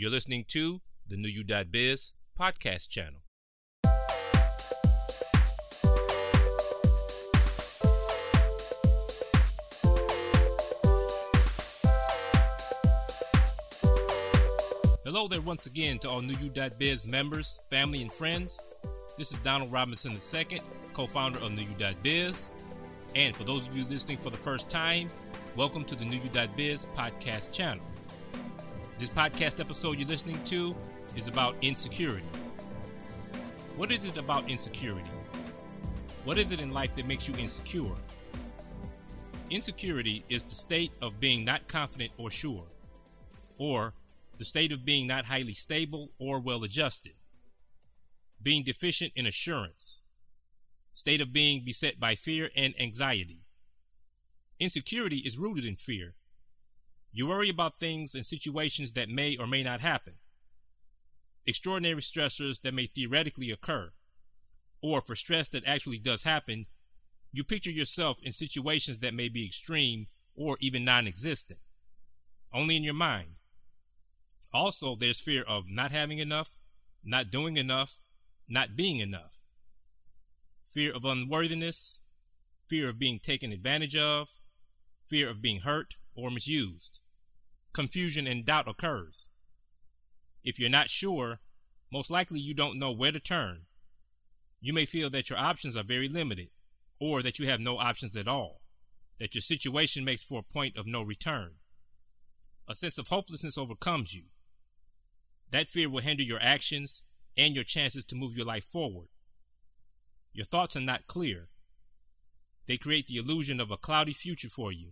You're listening to the New You Biz podcast channel. Hello there once again to all New You Biz members, family, and friends. This is Donald Robinson II, co-founder of New You Biz. And for those of you listening for the first time, welcome to the New You Biz podcast channel. This podcast episode you're listening to is about insecurity. What is it about insecurity? What is it in life that makes you insecure? Insecurity is the state of being not confident or sure, or the state of being not highly stable or well adjusted, being deficient in assurance, state of being beset by fear and anxiety. Insecurity is rooted in fear you worry about things and situations that may or may not happen, extraordinary stressors that may theoretically occur, or for stress that actually does happen, you picture yourself in situations that may be extreme or even non existent, only in your mind. Also, there's fear of not having enough, not doing enough, not being enough, fear of unworthiness, fear of being taken advantage of, fear of being hurt or misused. Confusion and doubt occurs. If you're not sure, most likely you don't know where to turn. You may feel that your options are very limited, or that you have no options at all, that your situation makes for a point of no return. A sense of hopelessness overcomes you. That fear will hinder your actions and your chances to move your life forward. Your thoughts are not clear. They create the illusion of a cloudy future for you.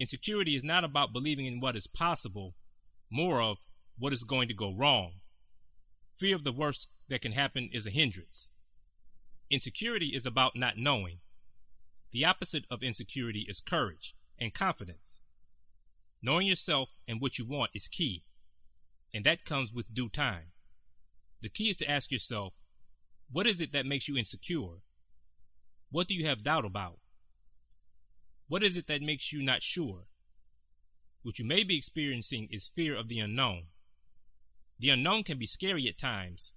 Insecurity is not about believing in what is possible, more of what is going to go wrong. Fear of the worst that can happen is a hindrance. Insecurity is about not knowing. The opposite of insecurity is courage and confidence. Knowing yourself and what you want is key, and that comes with due time. The key is to ask yourself, what is it that makes you insecure? What do you have doubt about? What is it that makes you not sure? What you may be experiencing is fear of the unknown. The unknown can be scary at times.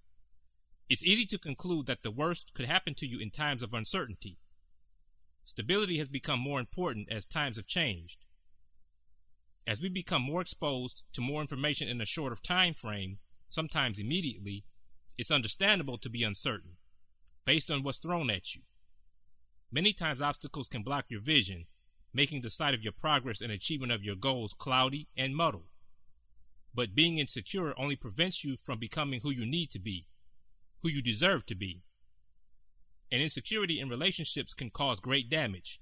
It's easy to conclude that the worst could happen to you in times of uncertainty. Stability has become more important as times have changed. As we become more exposed to more information in a shorter time frame, sometimes immediately, it's understandable to be uncertain, based on what's thrown at you. Many times obstacles can block your vision, making the sight of your progress and achievement of your goals cloudy and muddled. But being insecure only prevents you from becoming who you need to be, who you deserve to be. And insecurity in relationships can cause great damage.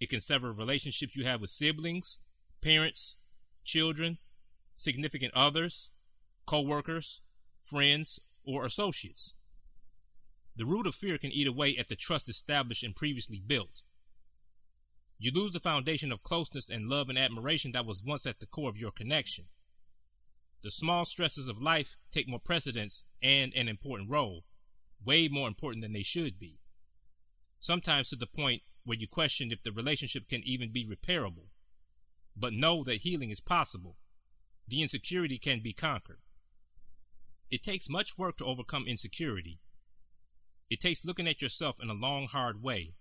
It can sever relationships you have with siblings, parents, children, significant others, co-workers, friends, or associates. The root of fear can eat away at the trust established and previously built. You lose the foundation of closeness and love and admiration that was once at the core of your connection. The small stresses of life take more precedence and an important role, way more important than they should be. Sometimes to the point where you question if the relationship can even be repairable. But know that healing is possible. The insecurity can be conquered. It takes much work to overcome insecurity. It takes looking at yourself in a long, hard way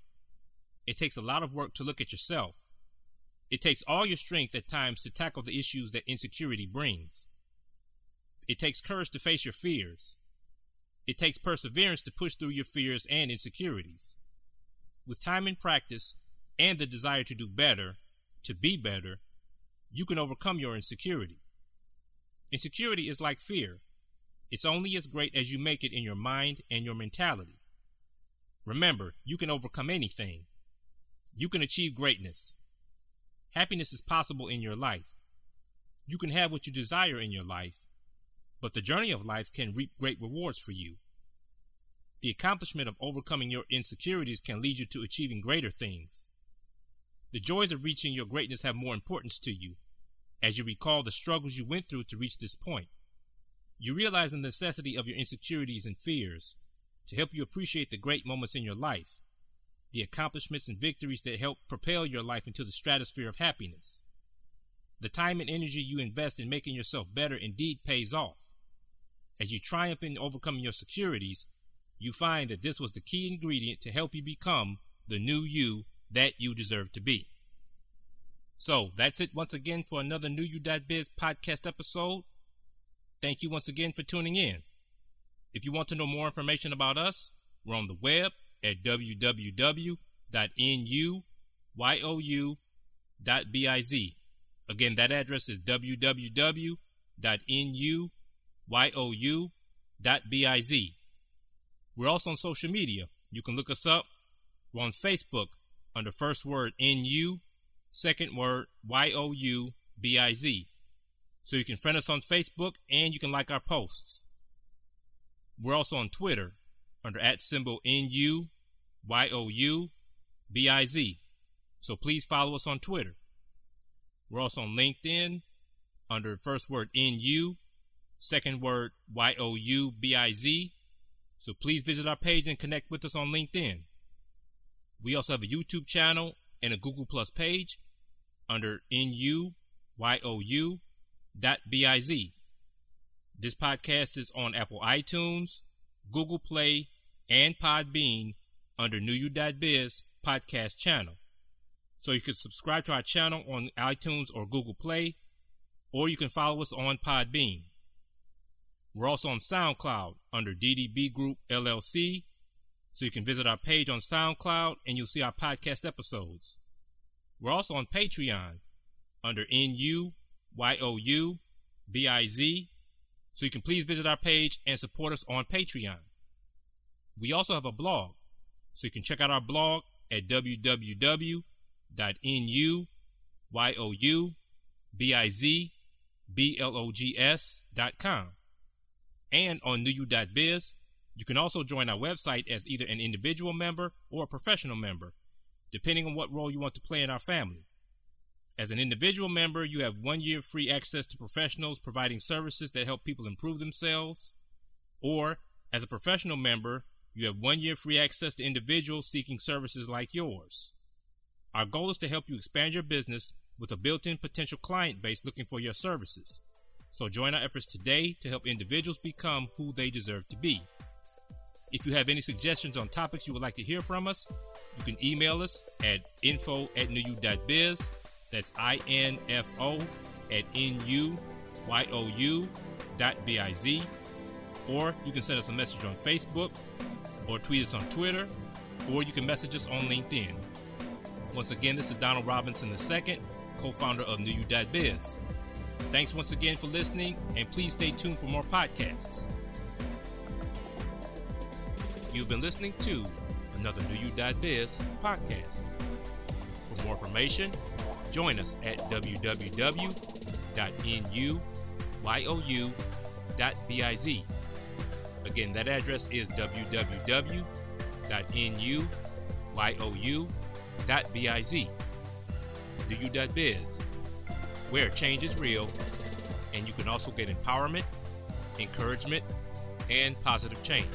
it takes a lot of work to look at yourself. It takes all your strength at times to tackle the issues that insecurity brings. It takes courage to face your fears. It takes perseverance to push through your fears and insecurities. With time and practice and the desire to do better, to be better, you can overcome your insecurity. Insecurity is like fear. It's only as great as you make it in your mind and your mentality. Remember, you can overcome anything. You can achieve greatness. Happiness is possible in your life. You can have what you desire in your life, but the journey of life can reap great rewards for you. The accomplishment of overcoming your insecurities can lead you to achieving greater things. The joys of reaching your greatness have more importance to you as you recall the struggles you went through to reach this point. You realize the necessity of your insecurities and fears to help you appreciate the great moments in your life the accomplishments and victories that help propel your life into the stratosphere of happiness. the time and energy you invest in making yourself better indeed pays off. As you triumph in overcoming your securities, you find that this was the key ingredient to help you become the new you that you deserve to be. So that's it once again for another NuYou.biz podcast episode. Thank you once again for tuning in. If you want to know more information about us, we're on the web at www.nuyou.biz. Again, that address is www.nuyou.biz. We're also on social media. You can look us up. We're on Facebook under first word NU, second word Y O U B I Z. So you can friend us on Facebook and you can like our posts. We're also on Twitter under at symbol NU Y O U B I Z. So please follow us on Twitter. We're also on LinkedIn under first word NU, second word Y O U B I Z. So please visit our page and connect with us on LinkedIn. We also have a YouTube channel and a Google Plus page under NUYOU.biz. This podcast is on Apple iTunes, Google Play, and Podbean under NuYou.biz podcast channel. So you can subscribe to our channel on iTunes or Google Play, or you can follow us on Podbean. We're also on SoundCloud under DDB Group LLC, so you can visit our page on SoundCloud and you'll see our podcast episodes. We're also on Patreon under NUYOU BIZ, so you can please visit our page and support us on Patreon. We also have a blog, so you can check out our blog at www.nuyouBizBlogs.com and on nuyou.biz. You can also join our website as either an individual member or a professional member, depending on what role you want to play in our family. As an individual member, you have one year free access to professionals providing services that help people improve themselves. Or, as a professional member, you have one year free access to individuals seeking services like yours. Our goal is to help you expand your business with a built in potential client base looking for your services. So join our efforts today to help individuals become who they deserve to be. If you have any suggestions on topics you would like to hear from us, you can email us at info at nuyou.biz. That's I-N-F-O at N-U-Y-O-U dot B-I-Z. Or you can send us a message on Facebook or tweet us on Twitter or you can message us on LinkedIn. Once again, this is Donald Robinson II, co-founder of NuYou.biz. Thanks once again for listening, and please stay tuned for more podcasts. You've been listening to another NuYou.biz podcast. For more information, join us at www.nuyou.biz. Again, that address is www.nuyou.biz. NuYou.biz where change is real and you can also get empowerment, encouragement, and positive change.